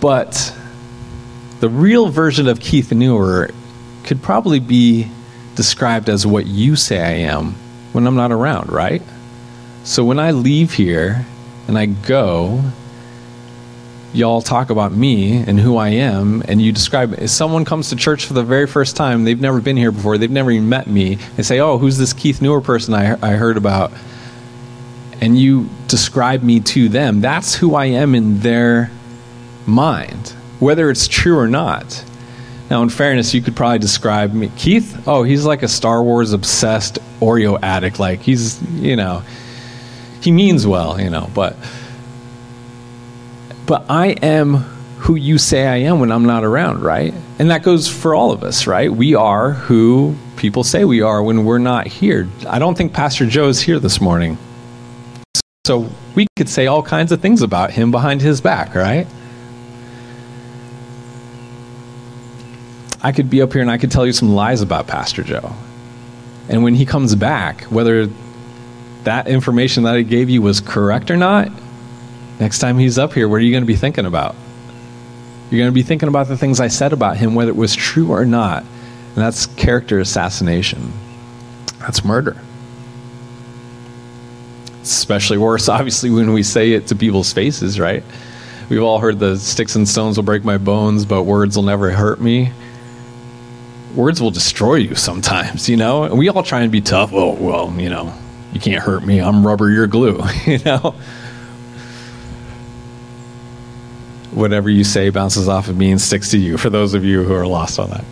But the real version of Keith Newer could probably be described as what you say I am when I'm not around, right? So when I leave here and I go, y'all talk about me and who I am, and you describe if someone comes to church for the very first time, they've never been here before, they've never even met me, they say, Oh, who's this Keith Newer person I, I heard about? And you describe me to them, that's who I am in their mind, whether it's true or not. Now, in fairness, you could probably describe me, Keith. Oh, he's like a Star Wars obsessed Oreo addict. Like he's, you know, he means well, you know, but but I am who you say I am when I'm not around, right? And that goes for all of us, right? We are who people say we are when we're not here. I don't think Pastor Joe is here this morning. So we could say all kinds of things about him behind his back, right? I could be up here and I could tell you some lies about Pastor Joe. And when he comes back, whether that information that I gave you was correct or not, Next time he's up here, what are you going to be thinking about? You're going to be thinking about the things I said about him, whether it was true or not. And that's character assassination. That's murder. It's especially worse, obviously, when we say it to people's faces, right? We've all heard the sticks and stones will break my bones, but words will never hurt me. Words will destroy you sometimes, you know? And we all try and be tough. Oh, well, you know, you can't hurt me. I'm rubber, you're glue, you know? Whatever you say bounces off of me and sticks to you, for those of you who are lost on that.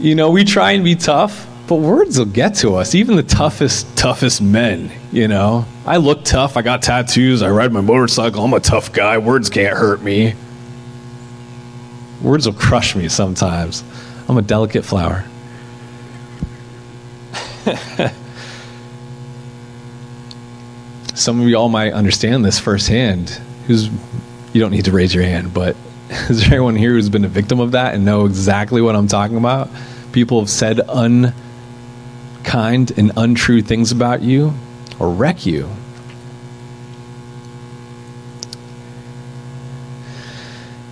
You know, we try and be tough, but words will get to us, even the toughest, toughest men, you know. I look tough, I got tattoos, I ride my motorcycle, I'm a tough guy, words can't hurt me. Words will crush me sometimes. I'm a delicate flower. Some of you all might understand this firsthand. Who's you don't need to raise your hand, but is there anyone here who's been a victim of that and know exactly what I'm talking about? People have said unkind and untrue things about you or wreck you.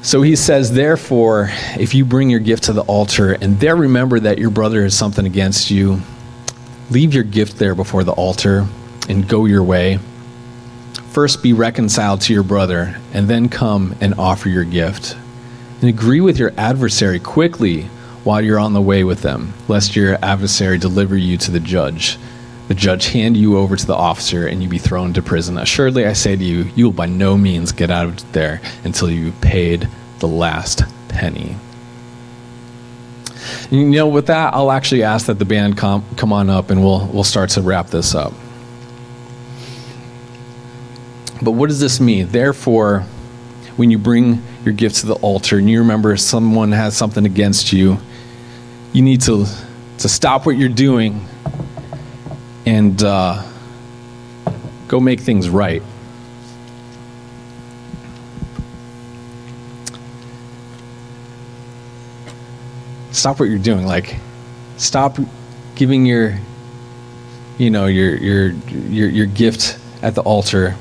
So he says, therefore, if you bring your gift to the altar and there remember that your brother has something against you, leave your gift there before the altar and go your way. First be reconciled to your brother, and then come and offer your gift. And agree with your adversary quickly while you're on the way with them, lest your adversary deliver you to the judge. The judge hand you over to the officer, and you be thrown to prison. Assuredly, I say to you, you will by no means get out of there until you've paid the last penny. You know, with that, I'll actually ask that the band come, come on up, and we'll, we'll start to wrap this up. But what does this mean? Therefore, when you bring your gift to the altar and you remember someone has something against you, you need to, to stop what you're doing and uh, go make things right. Stop what you're doing. Like, stop giving your, you know, your your your your gift at the altar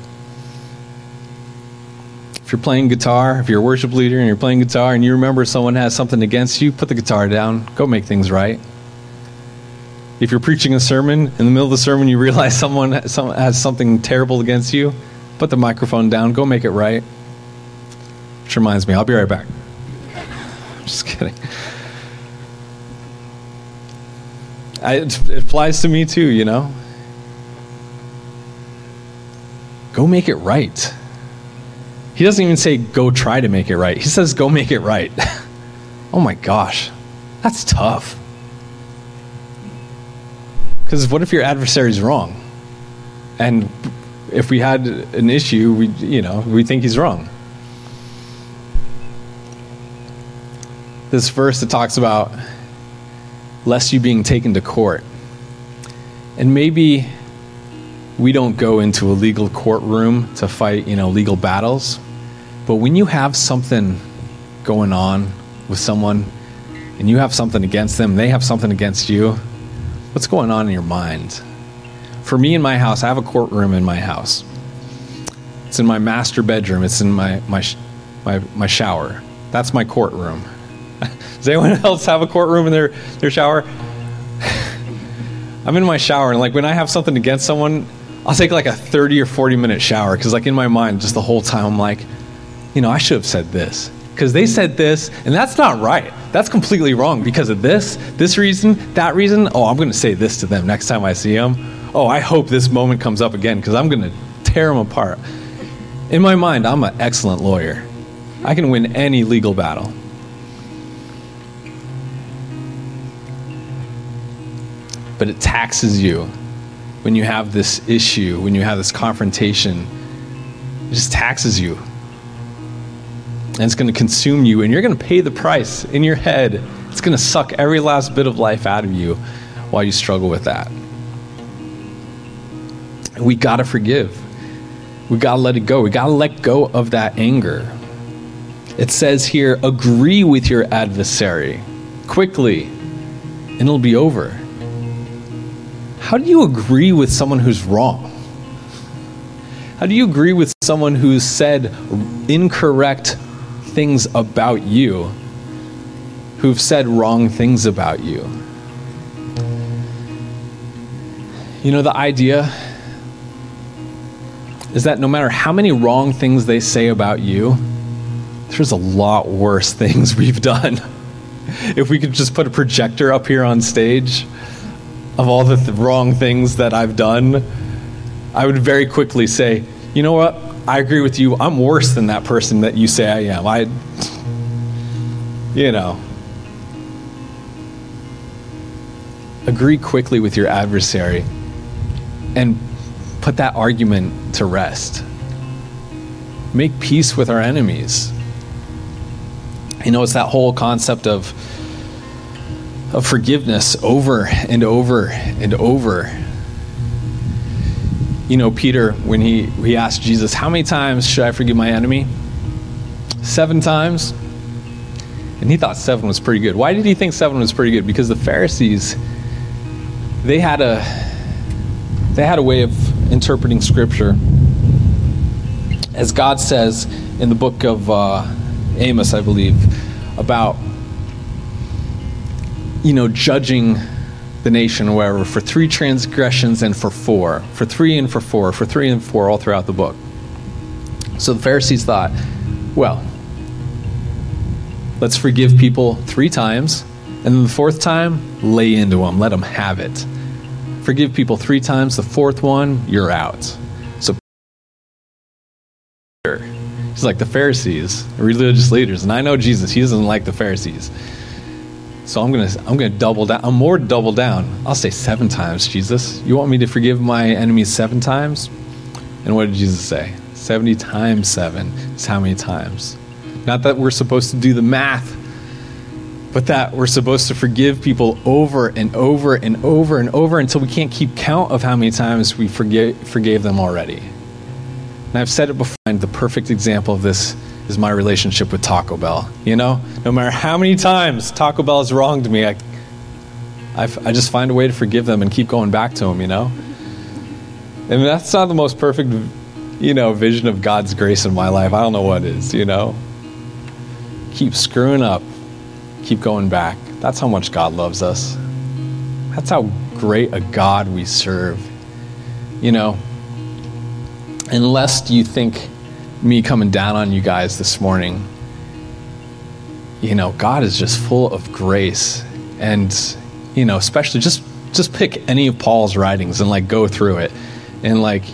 you're playing guitar, if you're a worship leader and you're playing guitar and you remember someone has something against you, put the guitar down. Go make things right. If you're preaching a sermon, in the middle of the sermon you realize someone has something terrible against you, put the microphone down. Go make it right. Which reminds me, I'll be right back. Just kidding. I, it, it applies to me too, you know. Go make it right. He doesn't even say, go try to make it right. He says, go make it right. oh my gosh, that's tough. Because what if your adversary's wrong? And if we had an issue, we, you know, we think he's wrong. This verse that talks about lest you being taken to court. And maybe we don't go into a legal courtroom to fight, you know, legal battles. But when you have something going on with someone and you have something against them, they have something against you, what's going on in your mind? For me in my house, I have a courtroom in my house. It's in my master bedroom. It's in my my my, my shower. That's my courtroom. Does anyone else have a courtroom in their, their shower? I'm in my shower, and like when I have something against someone, I'll take like a 30 or 40 minute shower because, like, in my mind, just the whole time, I'm like, you know, I should have said this because they said this, and that's not right. That's completely wrong because of this, this reason, that reason. Oh, I'm going to say this to them next time I see them. Oh, I hope this moment comes up again because I'm going to tear them apart. In my mind, I'm an excellent lawyer. I can win any legal battle. But it taxes you when you have this issue, when you have this confrontation. It just taxes you and it's going to consume you, and you're going to pay the price in your head. It's going to suck every last bit of life out of you while you struggle with that. We got to forgive. We got to let it go. We got to let go of that anger. It says here, agree with your adversary quickly, and it'll be over. How do you agree with someone who's wrong? How do you agree with someone who's said incorrect things about you, who've said wrong things about you. You know, the idea is that no matter how many wrong things they say about you, there's a lot worse things we've done. if we could just put a projector up here on stage of all the th- wrong things that I've done, I would very quickly say, you know what? I agree with you. I'm worse than that person that you say I am. I, you know, agree quickly with your adversary and put that argument to rest. Make peace with our enemies. You know, it's that whole concept of of forgiveness over and over and over. You know, Peter, when he, he asked Jesus, How many times should I forgive my enemy? Seven times. And he thought seven was pretty good. Why did he think seven was pretty good? Because the Pharisees, they had a they had a way of interpreting scripture. As God says in the book of uh, Amos, I believe, about you know, judging the nation or whatever for three transgressions and for four, for three and for four, for three and four, all throughout the book. So the Pharisees thought, well, let's forgive people three times, and then the fourth time, lay into them, let them have it. Forgive people three times, the fourth one, you're out. So he's like the Pharisees, religious leaders, and I know Jesus, he doesn't like the Pharisees. So I'm gonna I'm gonna double down. I'm more double down. I'll say seven times, Jesus. You want me to forgive my enemies seven times? And what did Jesus say? Seventy times seven is how many times? Not that we're supposed to do the math, but that we're supposed to forgive people over and over and over and over until we can't keep count of how many times we forgave, forgave them already. And I've said it before, and the perfect example of this is my relationship with Taco Bell. You know, no matter how many times Taco Bell has wronged me, I, I, I just find a way to forgive them and keep going back to them. You know, and that's not the most perfect, you know, vision of God's grace in my life. I don't know what is. You know, keep screwing up, keep going back. That's how much God loves us. That's how great a God we serve. You know, unless you think me coming down on you guys this morning, you know, God is just full of grace. And, you know, especially just just pick any of Paul's writings and like go through it. And like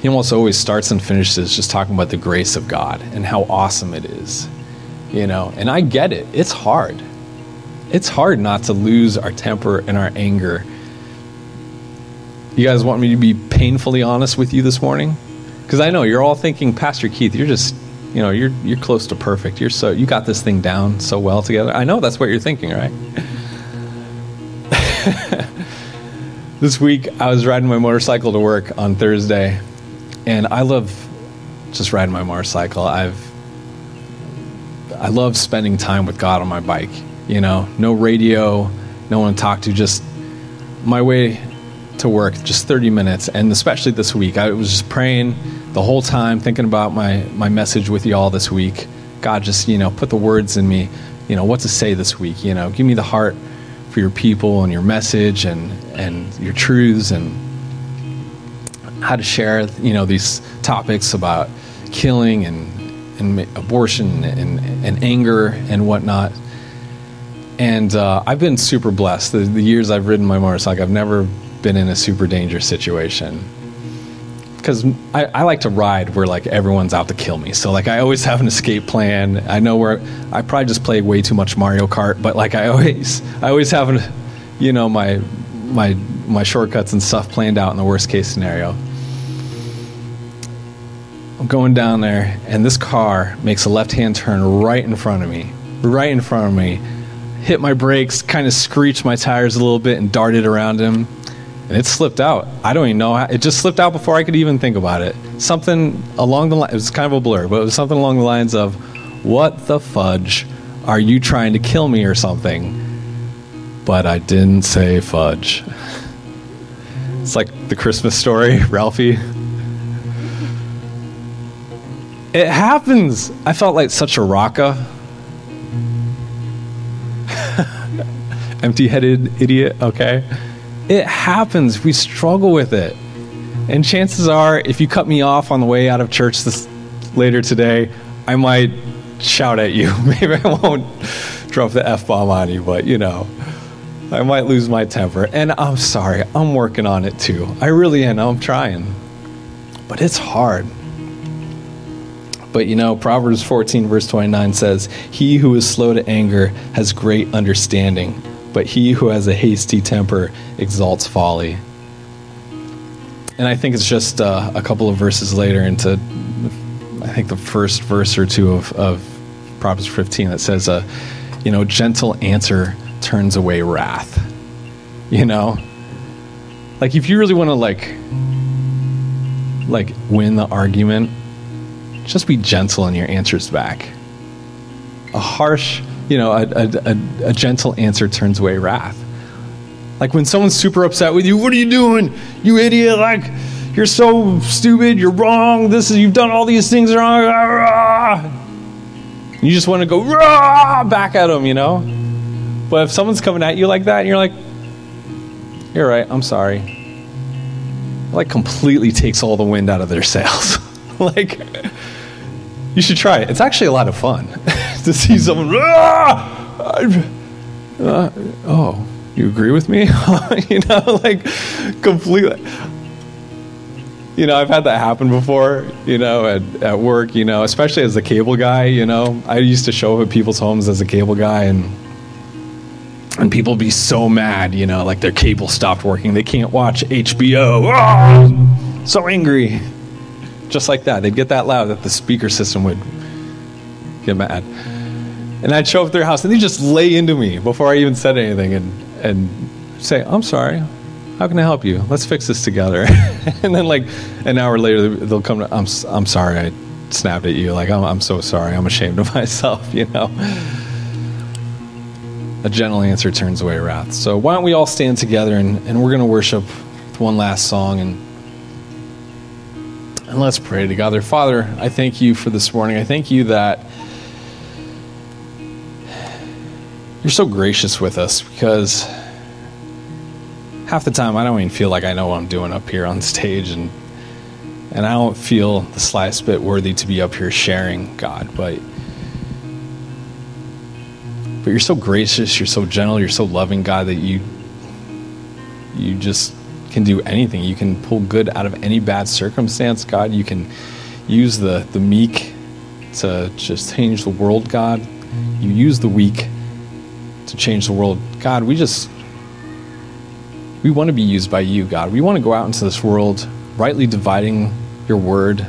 he almost always starts and finishes just talking about the grace of God and how awesome it is. You know, and I get it. It's hard. It's hard not to lose our temper and our anger. You guys want me to be painfully honest with you this morning? Because I know you're all thinking, Pastor Keith, you're just, you know, you're you're close to perfect. You're so you got this thing down so well together. I know that's what you're thinking, right? this week I was riding my motorcycle to work on Thursday, and I love just riding my motorcycle. I've I love spending time with God on my bike. You know, no radio, no one to talk to, just my way to work, just 30 minutes. And especially this week, I was just praying the whole time thinking about my, my message with you all this week. God, just, you know, put the words in me, you know, what to say this week, you know, give me the heart for your people and your message and, and your truths and how to share, you know, these topics about killing and, and abortion and, and anger and whatnot. And uh, I've been super blessed. The, the years I've ridden my motorcycle, I've never been in a super dangerous situation because I, I, like to ride where like everyone's out to kill me. So like I always have an escape plan. I know where I probably just play way too much Mario Kart, but like I always I always have an, you know my my my shortcuts and stuff planned out in the worst case scenario. I'm going down there and this car makes a left hand turn right in front of me. Right in front of me. Hit my brakes, kind of screeched my tires a little bit and darted around him and it slipped out. I don't even know how. It just slipped out before I could even think about it. Something along the line. It was kind of a blur, but it was something along the lines of, "What the fudge? Are you trying to kill me or something?" But I didn't say fudge. It's like the Christmas story, Ralphie. It happens. I felt like such a raca. Empty headed idiot, okay? It happens. We struggle with it. And chances are, if you cut me off on the way out of church this later today, I might shout at you. Maybe I won't drop the F bomb on you, but you know, I might lose my temper. And I'm sorry, I'm working on it too. I really am. I'm trying. But it's hard. But you know, Proverbs 14, verse 29 says, He who is slow to anger has great understanding, but he who has a hasty temper exalts folly. And I think it's just uh, a couple of verses later into, I think, the first verse or two of, of Proverbs 15 that says, uh, you know, gentle answer turns away wrath. You know? Like, if you really want to, like, like, win the argument, just be gentle in your answers back. A harsh, you know, a, a, a, a, gentle answer turns away wrath. Like when someone's super upset with you, what are you doing? You idiot. Like, you're so stupid. You're wrong. This is, you've done all these things wrong. You just want to go back at them, you know? But if someone's coming at you like that and you're like, you're right, I'm sorry. Like completely takes all the wind out of their sails. like, you should try it. It's actually a lot of fun to see someone. Uh, oh, you agree with me? you know, like completely. You know, I've had that happen before. You know, at at work. You know, especially as a cable guy. You know, I used to show up at people's homes as a cable guy, and and people be so mad. You know, like their cable stopped working. They can't watch HBO. Oh, so angry just like that. They'd get that loud that the speaker system would get mad. And I'd show up at their house and they'd just lay into me before I even said anything and, and say, I'm sorry. How can I help you? Let's fix this together. and then, like, an hour later, they'll come to, I'm, I'm sorry I snapped at you. Like, I'm, I'm so sorry. I'm ashamed of myself, you know? A gentle answer turns away wrath. So, why don't we all stand together and, and we're going to worship with one last song and and let's pray together. Father, I thank you for this morning. I thank you that you're so gracious with us because half the time I don't even feel like I know what I'm doing up here on stage and and I don't feel the slightest bit worthy to be up here sharing God, but but you're so gracious, you're so gentle, you're so loving, God, that you you just can do anything. You can pull good out of any bad circumstance, God. You can use the, the meek to just change the world, God. You use the weak to change the world. God, we just, we want to be used by you, God. We want to go out into this world rightly dividing your word,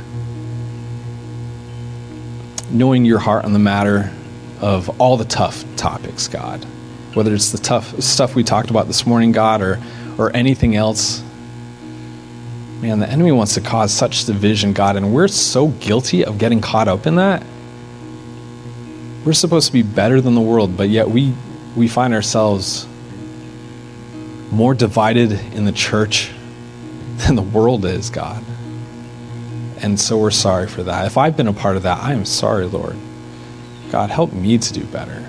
knowing your heart on the matter of all the tough topics, God. Whether it's the tough stuff we talked about this morning, God, or or anything else. Man, the enemy wants to cause such division, God, and we're so guilty of getting caught up in that. We're supposed to be better than the world, but yet we, we find ourselves more divided in the church than the world is, God. And so we're sorry for that. If I've been a part of that, I am sorry, Lord. God, help me to do better.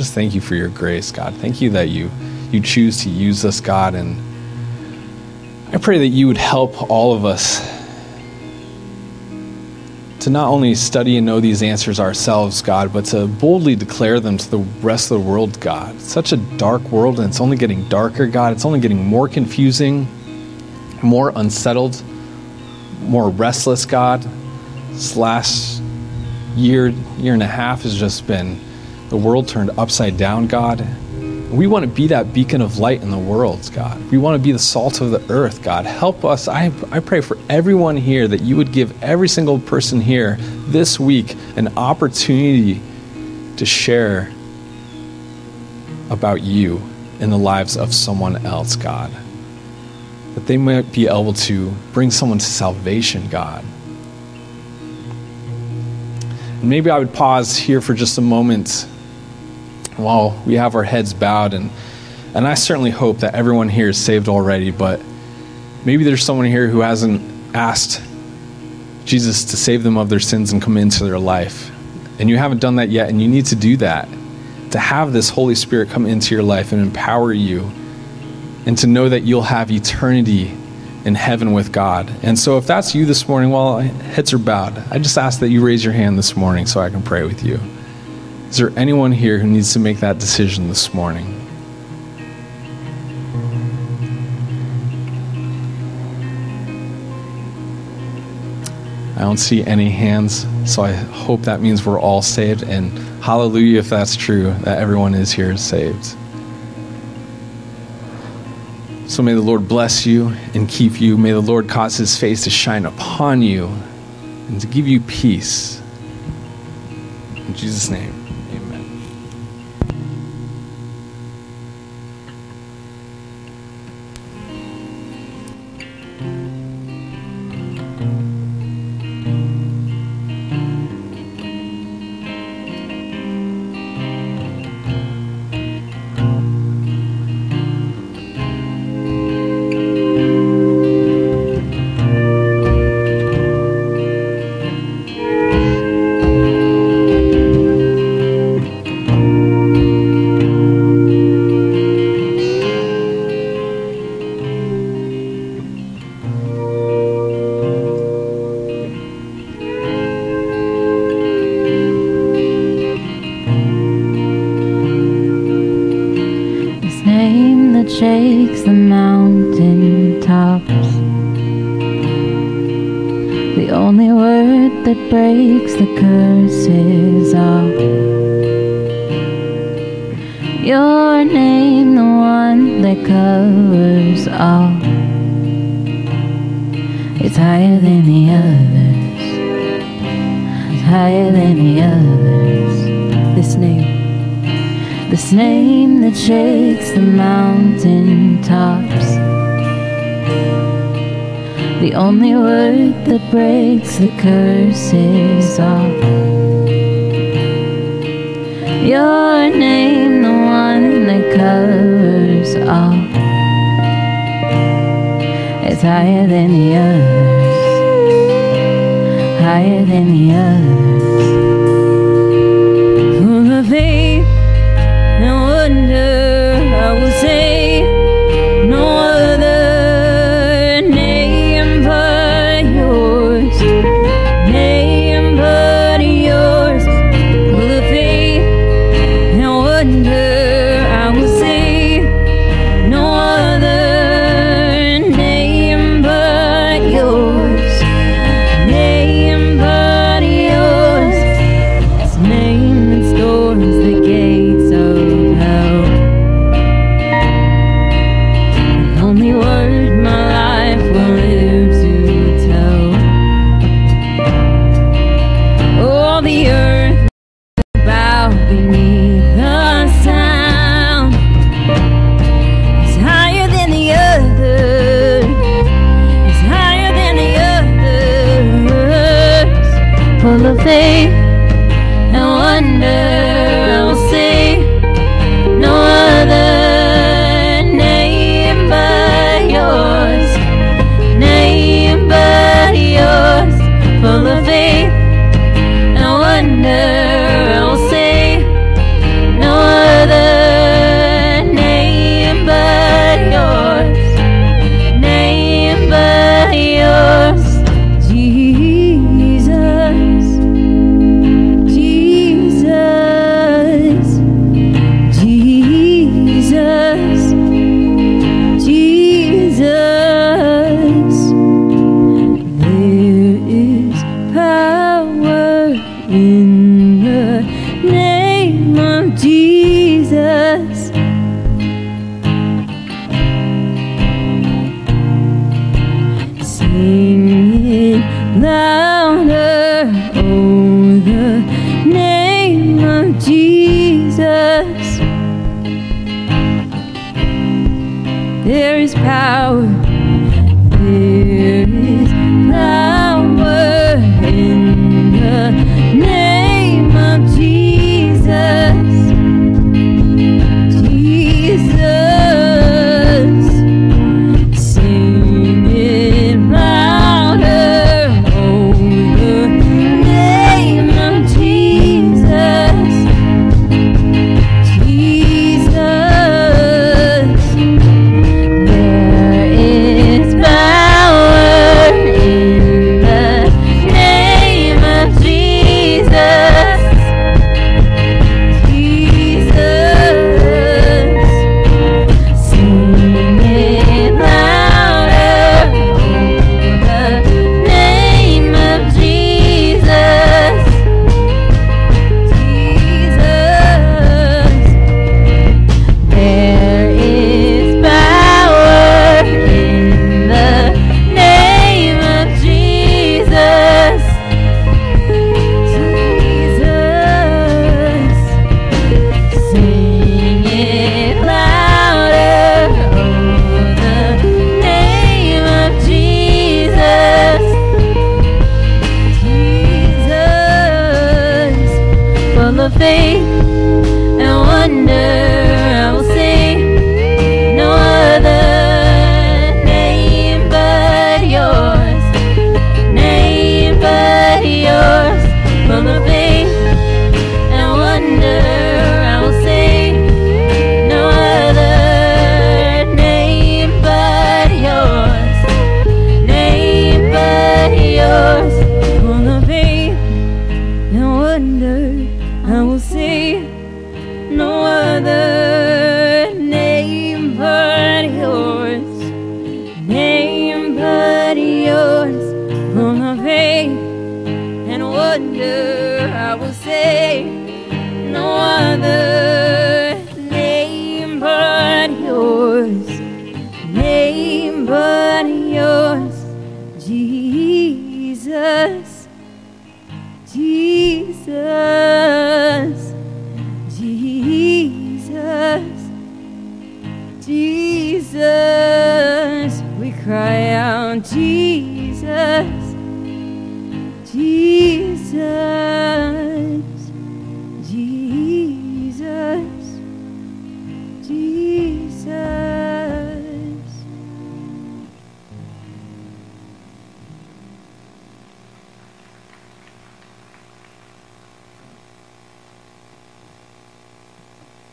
just thank you for your grace, God. Thank you that you you choose to use us, God, and I pray that you would help all of us to not only study and know these answers ourselves, God, but to boldly declare them to the rest of the world, God. It's such a dark world and it's only getting darker, God. It's only getting more confusing, more unsettled, more restless, God. This last year, year and a half has just been the world turned upside down, God. We want to be that beacon of light in the world, God. We want to be the salt of the earth, God. Help us. I, I pray for everyone here that you would give every single person here this week an opportunity to share about you in the lives of someone else, God. That they might be able to bring someone to salvation, God. maybe I would pause here for just a moment while we have our heads bowed and and I certainly hope that everyone here is saved already, but Maybe there's someone here who hasn't asked Jesus to save them of their sins and come into their life. And you haven't done that yet, and you need to do that. To have this Holy Spirit come into your life and empower you, and to know that you'll have eternity in heaven with God. And so, if that's you this morning, while heads are bowed, I just ask that you raise your hand this morning so I can pray with you. Is there anyone here who needs to make that decision this morning? I don't see any hands, so I hope that means we're all saved. And hallelujah, if that's true, that everyone is here saved. So may the Lord bless you and keep you. May the Lord cause his face to shine upon you and to give you peace. In Jesus' name. Breaks the curses off. Your name, the one that covers all, is higher than the others, higher than the others.